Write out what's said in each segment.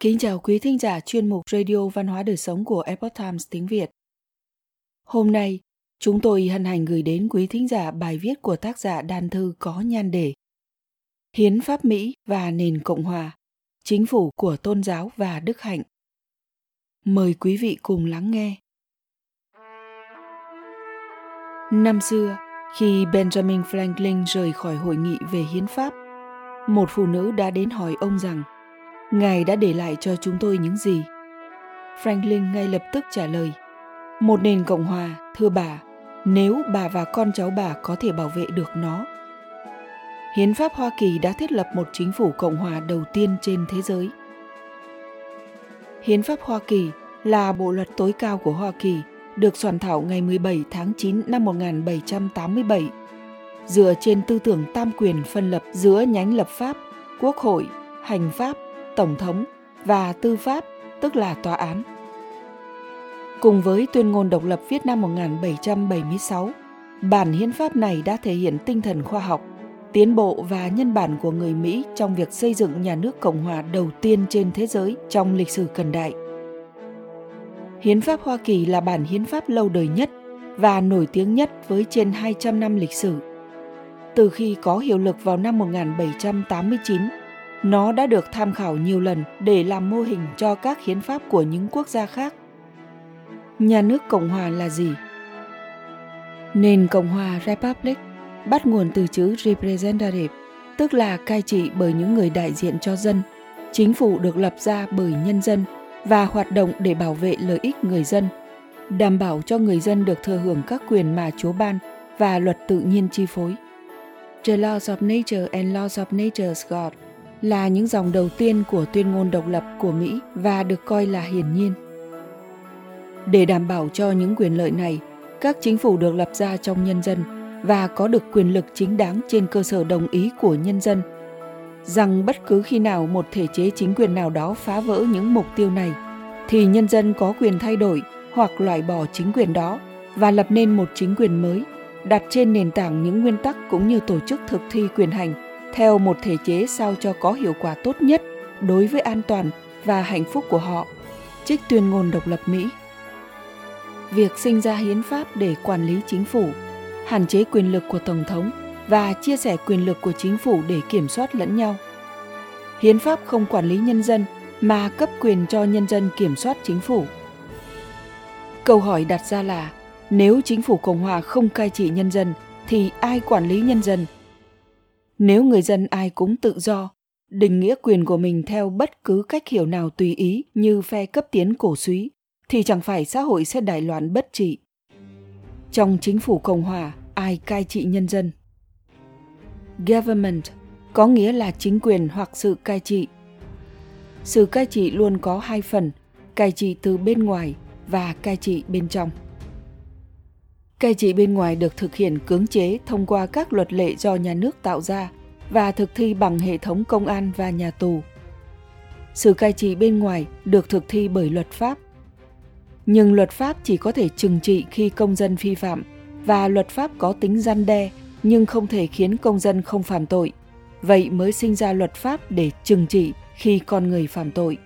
Kính chào quý thính giả chuyên mục Radio Văn hóa Đời Sống của Epoch Times tiếng Việt. Hôm nay, chúng tôi hân hạnh gửi đến quý thính giả bài viết của tác giả Đan thư có nhan đề Hiến pháp Mỹ và nền Cộng hòa, chính phủ của tôn giáo và đức hạnh. Mời quý vị cùng lắng nghe. Năm xưa, khi Benjamin Franklin rời khỏi hội nghị về hiến pháp, một phụ nữ đã đến hỏi ông rằng Ngài đã để lại cho chúng tôi những gì? Franklin ngay lập tức trả lời Một nền Cộng hòa, thưa bà, nếu bà và con cháu bà có thể bảo vệ được nó. Hiến pháp Hoa Kỳ đã thiết lập một chính phủ Cộng hòa đầu tiên trên thế giới. Hiến pháp Hoa Kỳ là bộ luật tối cao của Hoa Kỳ, được soạn thảo ngày 17 tháng 9 năm 1787, dựa trên tư tưởng tam quyền phân lập giữa nhánh lập pháp, quốc hội, hành pháp, tổng thống và tư pháp, tức là tòa án. Cùng với tuyên ngôn độc lập viết năm 1776, bản hiến pháp này đã thể hiện tinh thần khoa học, tiến bộ và nhân bản của người Mỹ trong việc xây dựng nhà nước Cộng hòa đầu tiên trên thế giới trong lịch sử cận đại. Hiến pháp Hoa Kỳ là bản hiến pháp lâu đời nhất và nổi tiếng nhất với trên 200 năm lịch sử. Từ khi có hiệu lực vào năm 1789, nó đã được tham khảo nhiều lần để làm mô hình cho các hiến pháp của những quốc gia khác. Nhà nước Cộng hòa là gì? Nền Cộng hòa Republic bắt nguồn từ chữ representative, tức là cai trị bởi những người đại diện cho dân. Chính phủ được lập ra bởi nhân dân và hoạt động để bảo vệ lợi ích người dân, đảm bảo cho người dân được thừa hưởng các quyền mà Chúa ban và luật tự nhiên chi phối. The laws of nature and laws of nature's God là những dòng đầu tiên của tuyên ngôn độc lập của Mỹ và được coi là hiển nhiên. Để đảm bảo cho những quyền lợi này, các chính phủ được lập ra trong nhân dân và có được quyền lực chính đáng trên cơ sở đồng ý của nhân dân rằng bất cứ khi nào một thể chế chính quyền nào đó phá vỡ những mục tiêu này thì nhân dân có quyền thay đổi hoặc loại bỏ chính quyền đó và lập nên một chính quyền mới đặt trên nền tảng những nguyên tắc cũng như tổ chức thực thi quyền hành theo một thể chế sao cho có hiệu quả tốt nhất đối với an toàn và hạnh phúc của họ. Trích tuyên ngôn độc lập mỹ. Việc sinh ra hiến pháp để quản lý chính phủ, hạn chế quyền lực của tổng thống và chia sẻ quyền lực của chính phủ để kiểm soát lẫn nhau. Hiến pháp không quản lý nhân dân mà cấp quyền cho nhân dân kiểm soát chính phủ. Câu hỏi đặt ra là, nếu chính phủ cộng hòa không cai trị nhân dân, thì ai quản lý nhân dân? Nếu người dân ai cũng tự do, định nghĩa quyền của mình theo bất cứ cách hiểu nào tùy ý như phe cấp tiến cổ suý, thì chẳng phải xã hội sẽ đại loạn bất trị. Trong chính phủ cộng hòa, ai cai trị nhân dân? Government, có nghĩa là chính quyền hoặc sự cai trị. Sự cai trị luôn có hai phần, cai trị từ bên ngoài và cai trị bên trong. Cai trị bên ngoài được thực hiện cưỡng chế thông qua các luật lệ do nhà nước tạo ra và thực thi bằng hệ thống công an và nhà tù. Sự cai trị bên ngoài được thực thi bởi luật pháp. Nhưng luật pháp chỉ có thể trừng trị khi công dân vi phạm và luật pháp có tính răn đe nhưng không thể khiến công dân không phạm tội. Vậy mới sinh ra luật pháp để trừng trị khi con người phạm tội.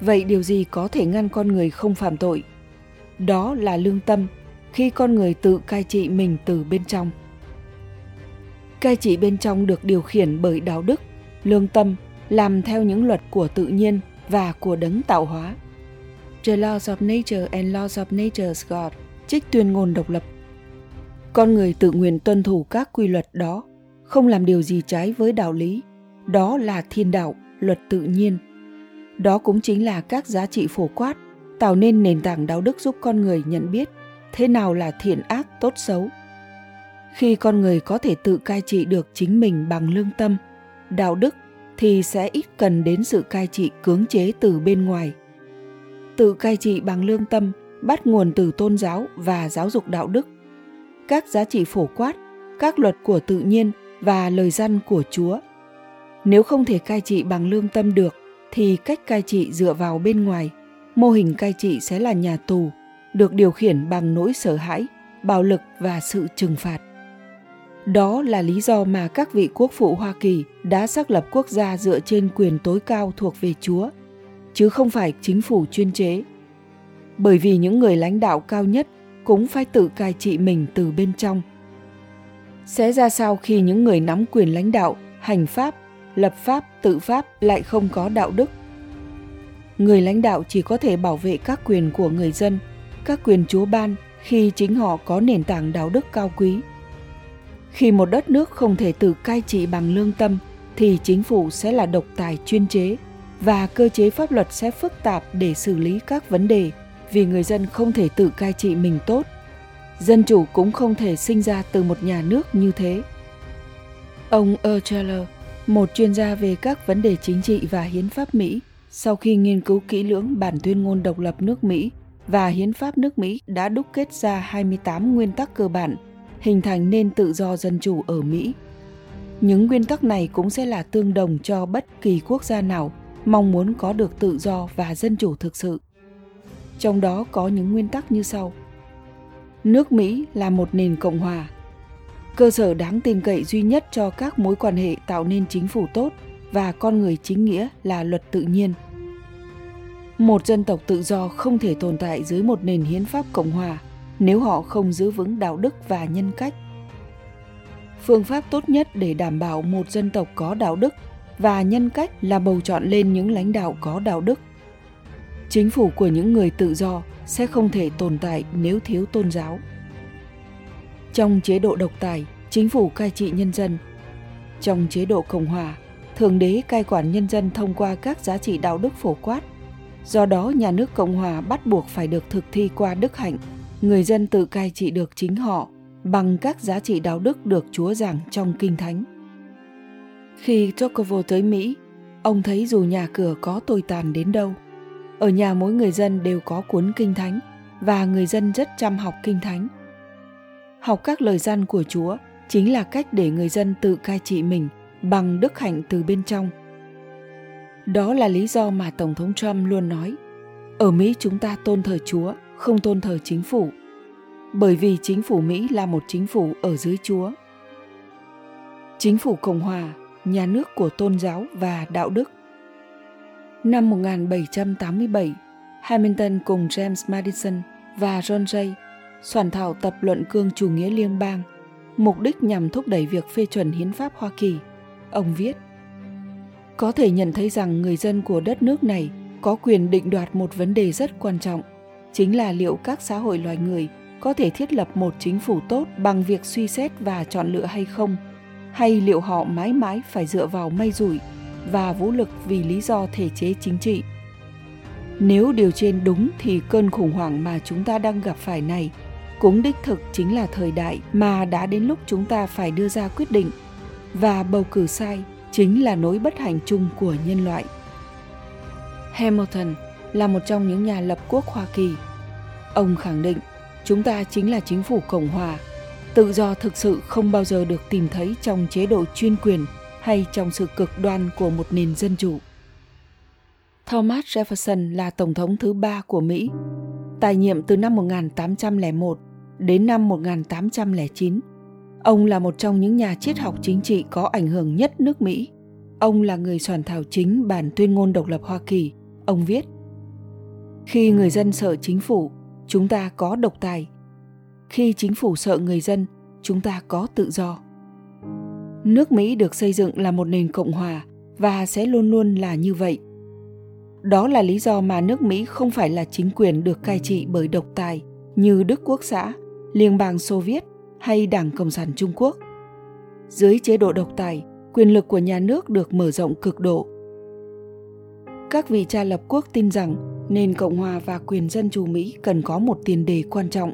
Vậy điều gì có thể ngăn con người không phạm tội? Đó là lương tâm khi con người tự cai trị mình từ bên trong. Cai trị bên trong được điều khiển bởi đạo đức, lương tâm, làm theo những luật của tự nhiên và của đấng tạo hóa. The Laws of Nature and Laws of Nature's God trích tuyên ngôn độc lập. Con người tự nguyện tuân thủ các quy luật đó, không làm điều gì trái với đạo lý. Đó là thiên đạo, luật tự nhiên. Đó cũng chính là các giá trị phổ quát, tạo nên nền tảng đạo đức giúp con người nhận biết thế nào là thiện ác tốt xấu? Khi con người có thể tự cai trị được chính mình bằng lương tâm, đạo đức, thì sẽ ít cần đến sự cai trị cưỡng chế từ bên ngoài. Tự cai trị bằng lương tâm, bắt nguồn từ tôn giáo và giáo dục đạo đức. Các giá trị phổ quát, các luật của tự nhiên và lời dân của chúa. Nếu không thể cai trị bằng lương tâm được, thì cách cai trị dựa vào bên ngoài. Mô hình cai trị sẽ là nhà tù được điều khiển bằng nỗi sợ hãi bạo lực và sự trừng phạt Đó là lý do mà các vị quốc phụ Hoa Kỳ đã xác lập quốc gia dựa trên quyền tối cao thuộc về Chúa, chứ không phải chính phủ chuyên chế. Bởi vì những người lãnh đạo cao nhất cũng phải tự cai trị mình từ bên trong. Sẽ ra sao khi những người nắm quyền lãnh đạo, hành pháp, lập pháp, tự pháp lại không có đạo đức? Người lãnh đạo chỉ có thể bảo vệ các quyền của người dân, các quyền chúa ban khi chính họ có nền tảng đạo đức cao quý. Khi một đất nước không thể tự cai trị bằng lương tâm thì chính phủ sẽ là độc tài chuyên chế và cơ chế pháp luật sẽ phức tạp để xử lý các vấn đề vì người dân không thể tự cai trị mình tốt. Dân chủ cũng không thể sinh ra từ một nhà nước như thế. Ông Ercheller, một chuyên gia về các vấn đề chính trị và hiến pháp Mỹ, sau khi nghiên cứu kỹ lưỡng bản tuyên ngôn độc lập nước Mỹ và hiến pháp nước Mỹ đã đúc kết ra 28 nguyên tắc cơ bản, hình thành nên tự do dân chủ ở Mỹ. Những nguyên tắc này cũng sẽ là tương đồng cho bất kỳ quốc gia nào mong muốn có được tự do và dân chủ thực sự. Trong đó có những nguyên tắc như sau. Nước Mỹ là một nền cộng hòa. Cơ sở đáng tin cậy duy nhất cho các mối quan hệ tạo nên chính phủ tốt và con người chính nghĩa là luật tự nhiên. Một dân tộc tự do không thể tồn tại dưới một nền hiến pháp cộng hòa nếu họ không giữ vững đạo đức và nhân cách. Phương pháp tốt nhất để đảm bảo một dân tộc có đạo đức và nhân cách là bầu chọn lên những lãnh đạo có đạo đức. Chính phủ của những người tự do sẽ không thể tồn tại nếu thiếu tôn giáo. Trong chế độ độc tài, chính phủ cai trị nhân dân. Trong chế độ cộng hòa, thượng đế cai quản nhân dân thông qua các giá trị đạo đức phổ quát. Do đó, nhà nước cộng hòa bắt buộc phải được thực thi qua đức hạnh. Người dân tự cai trị được chính họ bằng các giá trị đạo đức được Chúa giảng trong Kinh Thánh. Khi Tocqueville tới Mỹ, ông thấy dù nhà cửa có tồi tàn đến đâu, ở nhà mỗi người dân đều có cuốn Kinh Thánh và người dân rất chăm học Kinh Thánh. Học các lời gian của Chúa chính là cách để người dân tự cai trị mình bằng đức hạnh từ bên trong. Đó là lý do mà Tổng thống Trump luôn nói, ở Mỹ chúng ta tôn thờ Chúa, không tôn thờ chính phủ. Bởi vì chính phủ Mỹ là một chính phủ ở dưới Chúa. Chính phủ Cộng hòa, nhà nước của tôn giáo và đạo đức. Năm 1787, Hamilton cùng James Madison và John Jay soạn thảo tập luận cương chủ nghĩa liên bang, mục đích nhằm thúc đẩy việc phê chuẩn hiến pháp Hoa Kỳ. Ông viết, có thể nhận thấy rằng người dân của đất nước này có quyền định đoạt một vấn đề rất quan trọng, chính là liệu các xã hội loài người có thể thiết lập một chính phủ tốt bằng việc suy xét và chọn lựa hay không, hay liệu họ mãi mãi phải dựa vào may rủi và vũ lực vì lý do thể chế chính trị. Nếu điều trên đúng thì cơn khủng hoảng mà chúng ta đang gặp phải này cũng đích thực chính là thời đại mà đã đến lúc chúng ta phải đưa ra quyết định và bầu cử sai chính là nỗi bất hạnh chung của nhân loại. Hamilton là một trong những nhà lập quốc Hoa Kỳ. Ông khẳng định chúng ta chính là chính phủ Cộng hòa. Tự do thực sự không bao giờ được tìm thấy trong chế độ chuyên quyền hay trong sự cực đoan của một nền dân chủ. Thomas Jefferson là tổng thống thứ ba của Mỹ, tài nhiệm từ năm 1801 đến năm 1809. Ông là một trong những nhà triết học chính trị có ảnh hưởng nhất nước Mỹ. Ông là người soạn thảo chính bản tuyên ngôn độc lập Hoa Kỳ. Ông viết, Khi người dân sợ chính phủ, chúng ta có độc tài. Khi chính phủ sợ người dân, chúng ta có tự do. Nước Mỹ được xây dựng là một nền cộng hòa và sẽ luôn luôn là như vậy. Đó là lý do mà nước Mỹ không phải là chính quyền được cai trị bởi độc tài như Đức Quốc xã, Liên bang Xô Viết hay Đảng Cộng sản Trung Quốc. Dưới chế độ độc tài, quyền lực của nhà nước được mở rộng cực độ. Các vị cha lập quốc tin rằng nền Cộng hòa và quyền dân chủ Mỹ cần có một tiền đề quan trọng.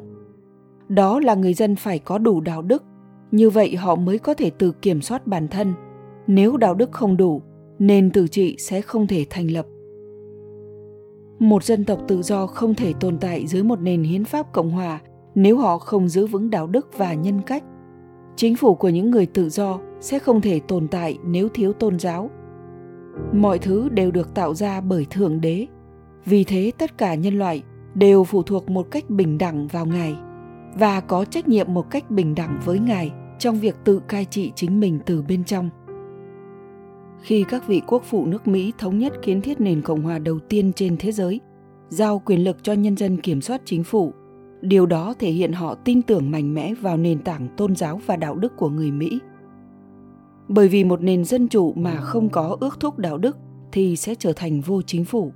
Đó là người dân phải có đủ đạo đức như vậy họ mới có thể tự kiểm soát bản thân nếu đạo đức không đủ nền tự trị sẽ không thể thành lập một dân tộc tự do không thể tồn tại dưới một nền hiến pháp cộng hòa nếu họ không giữ vững đạo đức và nhân cách. Chính phủ của những người tự do sẽ không thể tồn tại nếu thiếu tôn giáo. Mọi thứ đều được tạo ra bởi thượng đế. Vì thế tất cả nhân loại đều phụ thuộc một cách bình đẳng vào ngài và có trách nhiệm một cách bình đẳng với ngài trong việc tự cai trị chính mình từ bên trong. Khi các vị quốc phụ nước Mỹ thống nhất kiến thiết nền Cộng hòa đầu tiên trên thế giới, giao quyền lực cho nhân dân kiểm soát chính phủ, điều đó thể hiện họ tin tưởng mạnh mẽ vào nền tảng tôn giáo và đạo đức của người Mỹ. Bởi vì một nền dân chủ mà không có ước thúc đạo đức thì sẽ trở thành vô chính phủ.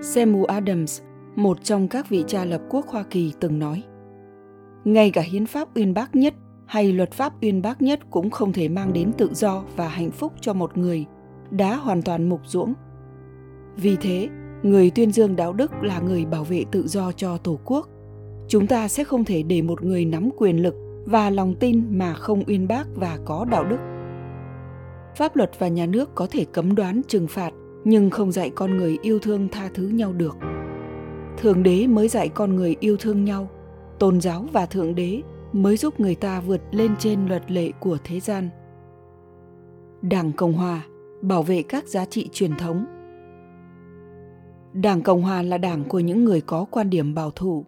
Samuel Adams, một trong các vị cha lập quốc Hoa Kỳ từng nói, ngay cả hiến pháp uyên bác nhất hay luật pháp uyên bác nhất cũng không thể mang đến tự do và hạnh phúc cho một người đã hoàn toàn mục ruỗng. Vì thế, người tuyên dương đạo đức là người bảo vệ tự do cho Tổ quốc. Chúng ta sẽ không thể để một người nắm quyền lực và lòng tin mà không uyên bác và có đạo đức. Pháp luật và nhà nước có thể cấm đoán trừng phạt nhưng không dạy con người yêu thương tha thứ nhau được. Thượng đế mới dạy con người yêu thương nhau, tôn giáo và thượng đế mới giúp người ta vượt lên trên luật lệ của thế gian. Đảng Cộng hòa bảo vệ các giá trị truyền thống. Đảng Cộng hòa là đảng của những người có quan điểm bảo thủ.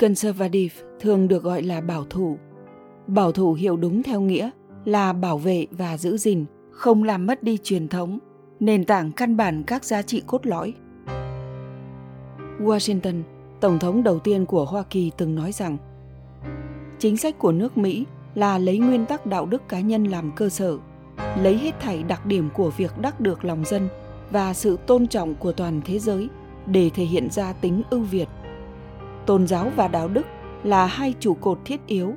Conservative thường được gọi là bảo thủ. Bảo thủ hiểu đúng theo nghĩa là bảo vệ và giữ gìn, không làm mất đi truyền thống, nền tảng căn bản các giá trị cốt lõi. Washington, tổng thống đầu tiên của Hoa Kỳ từng nói rằng chính sách của nước Mỹ là lấy nguyên tắc đạo đức cá nhân làm cơ sở, lấy hết thảy đặc điểm của việc đắc được lòng dân và sự tôn trọng của toàn thế giới để thể hiện ra tính ưu việt. Tôn giáo và đạo đức là hai trụ cột thiết yếu.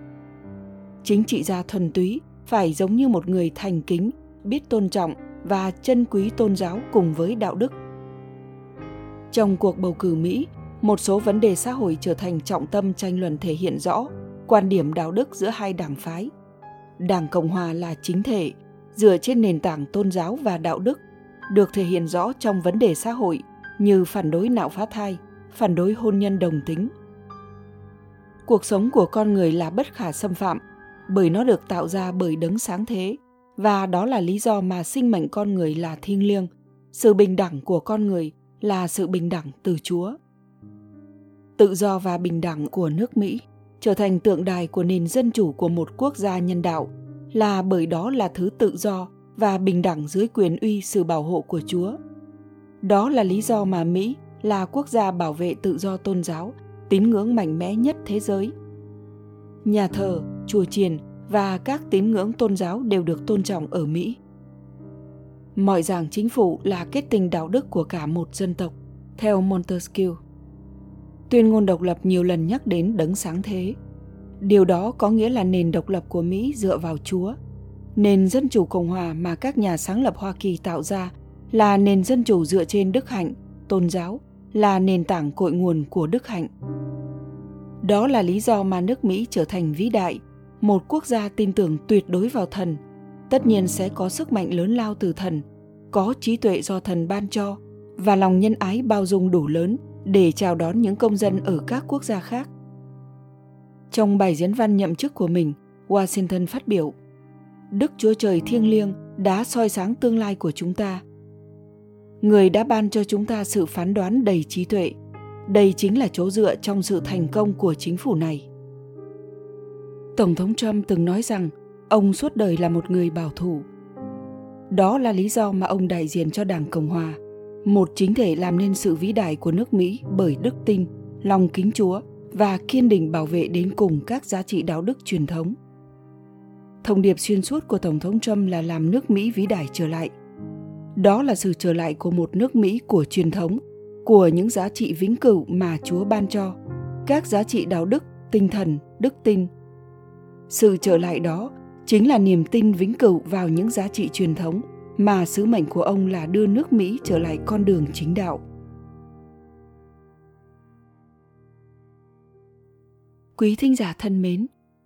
Chính trị gia thuần túy phải giống như một người thành kính, biết tôn trọng và trân quý tôn giáo cùng với đạo đức. Trong cuộc bầu cử Mỹ, một số vấn đề xã hội trở thành trọng tâm tranh luận thể hiện rõ quan điểm đạo đức giữa hai đảng phái. Đảng Cộng hòa là chính thể, dựa trên nền tảng tôn giáo và đạo đức, được thể hiện rõ trong vấn đề xã hội như phản đối nạo phá thai, phản đối hôn nhân đồng tính. Cuộc sống của con người là bất khả xâm phạm bởi nó được tạo ra bởi đấng sáng thế và đó là lý do mà sinh mệnh con người là thiêng liêng, sự bình đẳng của con người là sự bình đẳng từ Chúa. Tự do và bình đẳng của nước Mỹ trở thành tượng đài của nền dân chủ của một quốc gia nhân đạo là bởi đó là thứ tự do và bình đẳng dưới quyền uy sự bảo hộ của Chúa. Đó là lý do mà Mỹ là quốc gia bảo vệ tự do tôn giáo, tín ngưỡng mạnh mẽ nhất thế giới. Nhà thờ, chùa chiền và các tín ngưỡng tôn giáo đều được tôn trọng ở Mỹ. Mọi giảng chính phủ là kết tinh đạo đức của cả một dân tộc, theo Montesquieu. Tuyên ngôn độc lập nhiều lần nhắc đến đấng sáng thế. Điều đó có nghĩa là nền độc lập của Mỹ dựa vào Chúa. Nền dân chủ Cộng hòa mà các nhà sáng lập Hoa Kỳ tạo ra là nền dân chủ dựa trên đức hạnh, tôn giáo, là nền tảng cội nguồn của đức hạnh. Đó là lý do mà nước Mỹ trở thành vĩ đại, một quốc gia tin tưởng tuyệt đối vào thần, tất nhiên sẽ có sức mạnh lớn lao từ thần, có trí tuệ do thần ban cho và lòng nhân ái bao dung đủ lớn để chào đón những công dân ở các quốc gia khác. Trong bài diễn văn nhậm chức của mình, Washington phát biểu Đức Chúa Trời thiêng liêng đã soi sáng tương lai của chúng ta. Người đã ban cho chúng ta sự phán đoán đầy trí tuệ. Đây chính là chỗ dựa trong sự thành công của chính phủ này. Tổng thống Trump từng nói rằng ông suốt đời là một người bảo thủ. Đó là lý do mà ông đại diện cho Đảng Cộng hòa một chính thể làm nên sự vĩ đại của nước Mỹ bởi đức tin, lòng kính Chúa và kiên định bảo vệ đến cùng các giá trị đạo đức truyền thống. Thông điệp xuyên suốt của Tổng thống Trump là làm nước Mỹ vĩ đại trở lại. Đó là sự trở lại của một nước Mỹ của truyền thống, của những giá trị vĩnh cửu mà Chúa ban cho, các giá trị đạo đức, tinh thần, đức tin. Sự trở lại đó chính là niềm tin vĩnh cửu vào những giá trị truyền thống – mà sứ mệnh của ông là đưa nước Mỹ trở lại con đường chính đạo. Quý thính giả thân mến,